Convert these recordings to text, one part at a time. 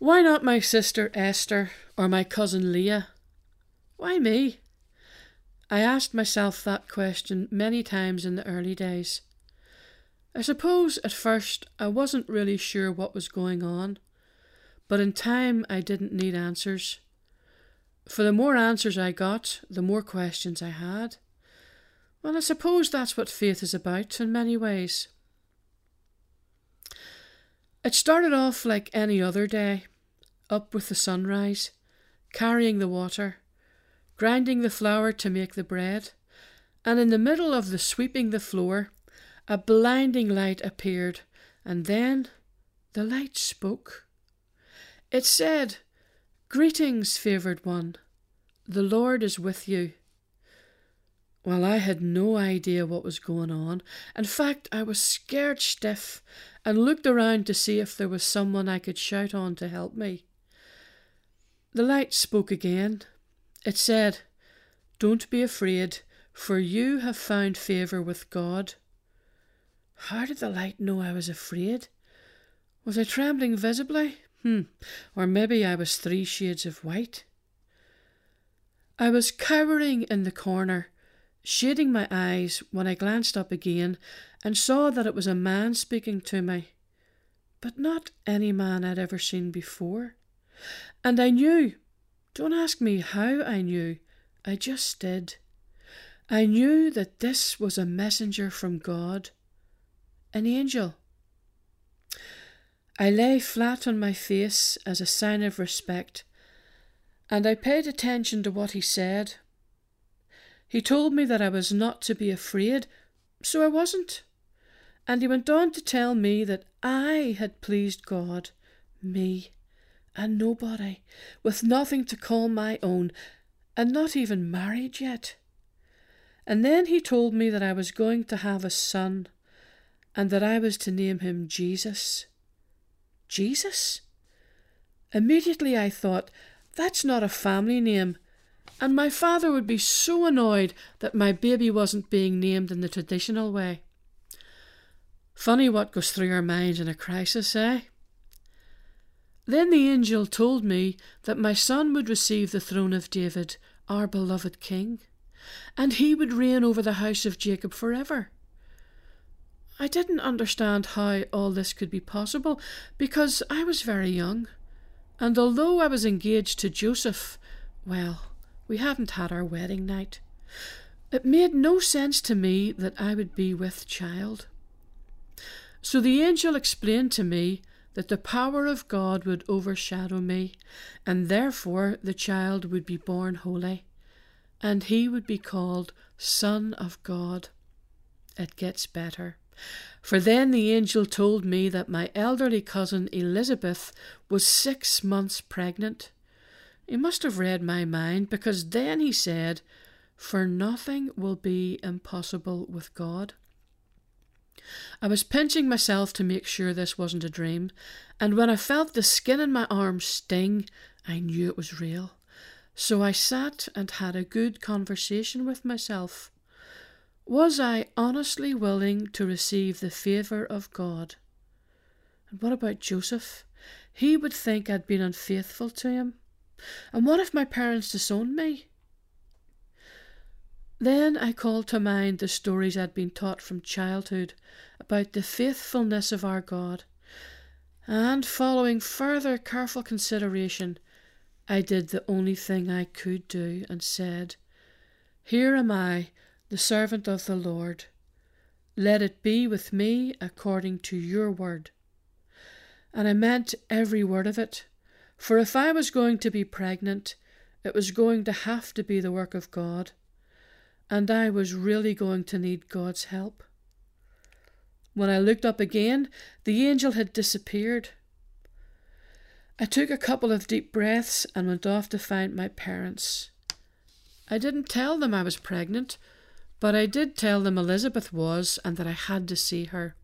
Why not my sister Esther or my cousin Leah? Why me? I asked myself that question many times in the early days. I suppose at first I wasn't really sure what was going on, but in time I didn't need answers. For the more answers I got, the more questions I had. Well, I suppose that's what faith is about in many ways. It started off like any other day up with the sunrise, carrying the water, grinding the flour to make the bread, and in the middle of the sweeping the floor, a blinding light appeared, and then the light spoke. It said, Greetings, favoured one, the Lord is with you. Well, I had no idea what was going on. In fact, I was scared stiff and looked around to see if there was someone I could shout on to help me. The light spoke again. It said, Don't be afraid, for you have found favour with God. How did the light know I was afraid? Was I trembling visibly? Hmm, or maybe I was three shades of white. I was cowering in the corner shading my eyes when I glanced up again and saw that it was a man speaking to me, but not any man I'd ever seen before. And I knew, don't ask me how I knew, I just did. I knew that this was a messenger from God, an angel. I lay flat on my face as a sign of respect, and I paid attention to what he said. He told me that I was not to be afraid, so I wasn't. And he went on to tell me that I had pleased God, me, and nobody, with nothing to call my own, and not even married yet. And then he told me that I was going to have a son, and that I was to name him Jesus. Jesus? Immediately I thought, that's not a family name and my father would be so annoyed that my baby wasn't being named in the traditional way. Funny what goes through our minds in a crisis, eh? Then the angel told me that my son would receive the throne of David, our beloved king, and he would reign over the house of Jacob forever. I didn't understand how all this could be possible because I was very young, and although I was engaged to Joseph, well, we hadn't had our wedding night. It made no sense to me that I would be with child. So the angel explained to me that the power of God would overshadow me, and therefore the child would be born holy, and he would be called Son of God. It gets better. For then the angel told me that my elderly cousin Elizabeth was six months pregnant. He must have read my mind, because then he said, For nothing will be impossible with God. I was pinching myself to make sure this wasn't a dream, and when I felt the skin in my arm sting, I knew it was real. So I sat and had a good conversation with myself. Was I honestly willing to receive the favour of God? And what about Joseph? He would think I'd been unfaithful to him. And what if my parents disowned me? Then I called to mind the stories I'd been taught from childhood about the faithfulness of our God, and following further careful consideration, I did the only thing I could do and said, Here am I, the servant of the Lord. Let it be with me according to your word. And I meant every word of it. For if I was going to be pregnant, it was going to have to be the work of God, and I was really going to need God's help. When I looked up again, the angel had disappeared. I took a couple of deep breaths and went off to find my parents. I didn't tell them I was pregnant, but I did tell them Elizabeth was and that I had to see her.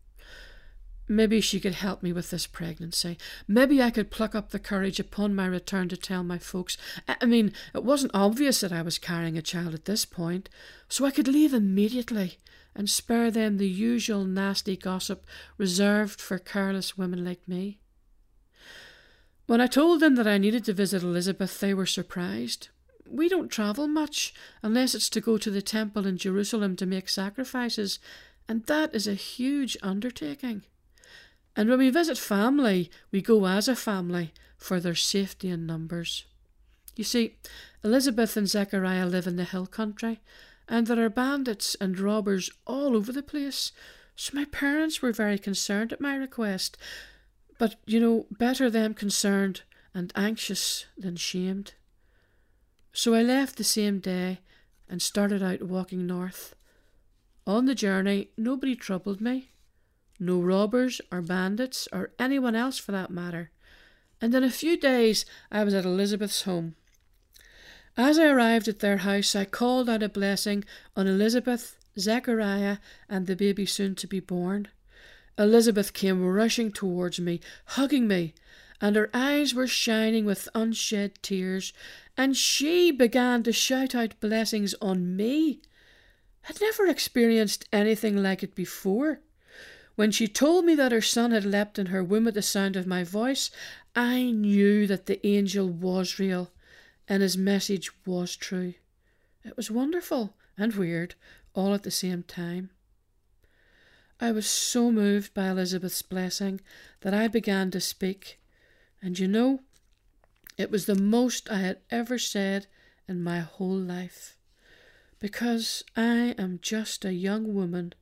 Maybe she could help me with this pregnancy. Maybe I could pluck up the courage upon my return to tell my folks. I mean, it wasn't obvious that I was carrying a child at this point, so I could leave immediately and spare them the usual nasty gossip reserved for careless women like me. When I told them that I needed to visit Elizabeth, they were surprised. We don't travel much unless it's to go to the temple in Jerusalem to make sacrifices, and that is a huge undertaking. And when we visit family, we go as a family for their safety in numbers. You see, Elizabeth and Zechariah live in the hill country, and there are bandits and robbers all over the place, so my parents were very concerned at my request, but, you know, better them concerned and anxious than shamed. So I left the same day and started out walking north. On the journey, nobody troubled me. No robbers or bandits or anyone else for that matter. And in a few days I was at Elizabeth's home. As I arrived at their house, I called out a blessing on Elizabeth, Zechariah, and the baby soon to be born. Elizabeth came rushing towards me, hugging me, and her eyes were shining with unshed tears, and she began to shout out blessings on me. I'd never experienced anything like it before. When she told me that her son had leapt in her womb at the sound of my voice, I knew that the angel was real and his message was true. It was wonderful and weird all at the same time. I was so moved by Elizabeth's blessing that I began to speak, and you know, it was the most I had ever said in my whole life, because I am just a young woman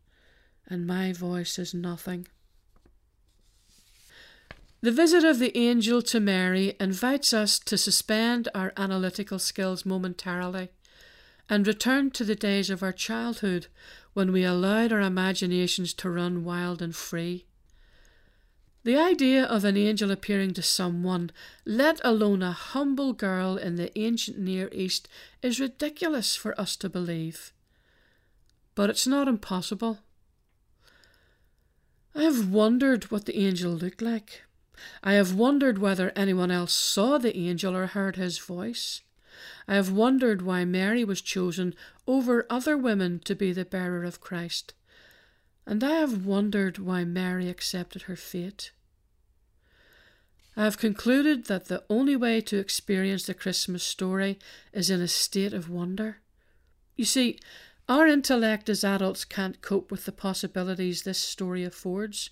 and my voice is nothing. The visit of the angel to Mary invites us to suspend our analytical skills momentarily and return to the days of our childhood when we allowed our imaginations to run wild and free. The idea of an angel appearing to someone, let alone a humble girl in the ancient Near East, is ridiculous for us to believe. But it's not impossible. I have wondered what the angel looked like. I have wondered whether anyone else saw the angel or heard his voice. I have wondered why Mary was chosen over other women to be the bearer of Christ. And I have wondered why Mary accepted her fate. I have concluded that the only way to experience the Christmas story is in a state of wonder. You see, our intellect as adults can't cope with the possibilities this story affords.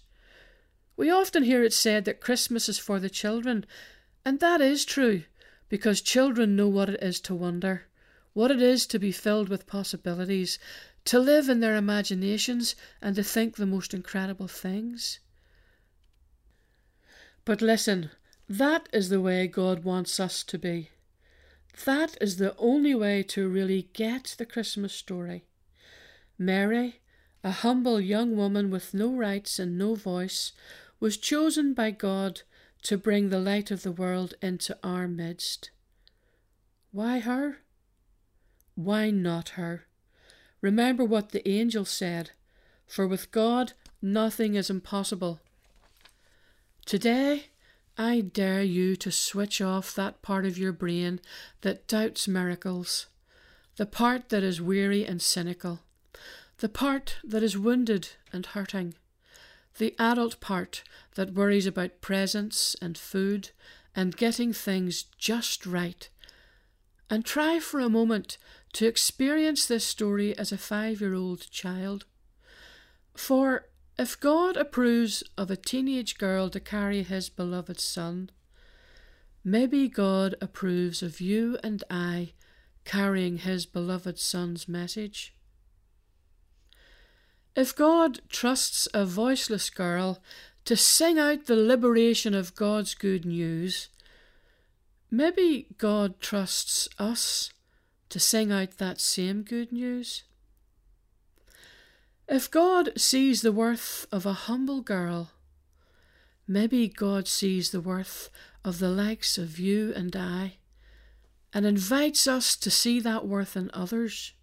We often hear it said that Christmas is for the children, and that is true because children know what it is to wonder, what it is to be filled with possibilities, to live in their imaginations, and to think the most incredible things. But listen, that is the way God wants us to be. That is the only way to really get the Christmas story. Mary, a humble young woman with no rights and no voice, was chosen by God to bring the light of the world into our midst. Why her? Why not her? Remember what the angel said For with God nothing is impossible. Today, I dare you to switch off that part of your brain that doubts miracles, the part that is weary and cynical, the part that is wounded and hurting the adult part that worries about presents and food and getting things just right. And try for a moment to experience this story as a five year old child. For if God approves of a teenage girl to carry his beloved son, maybe God approves of you and I carrying his beloved son's message. If God trusts a voiceless girl to sing out the liberation of God's good news, maybe God trusts us to sing out that same good news. If God sees the worth of a humble girl, maybe God sees the worth of the likes of you and I and invites us to see that worth in others.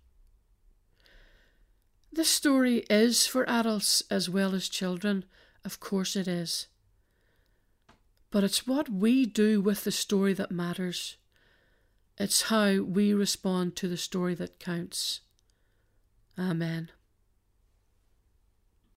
This story is for adults as well as children, of course it is. But it's what we do with the story that matters. It's how we respond to the story that counts. Amen.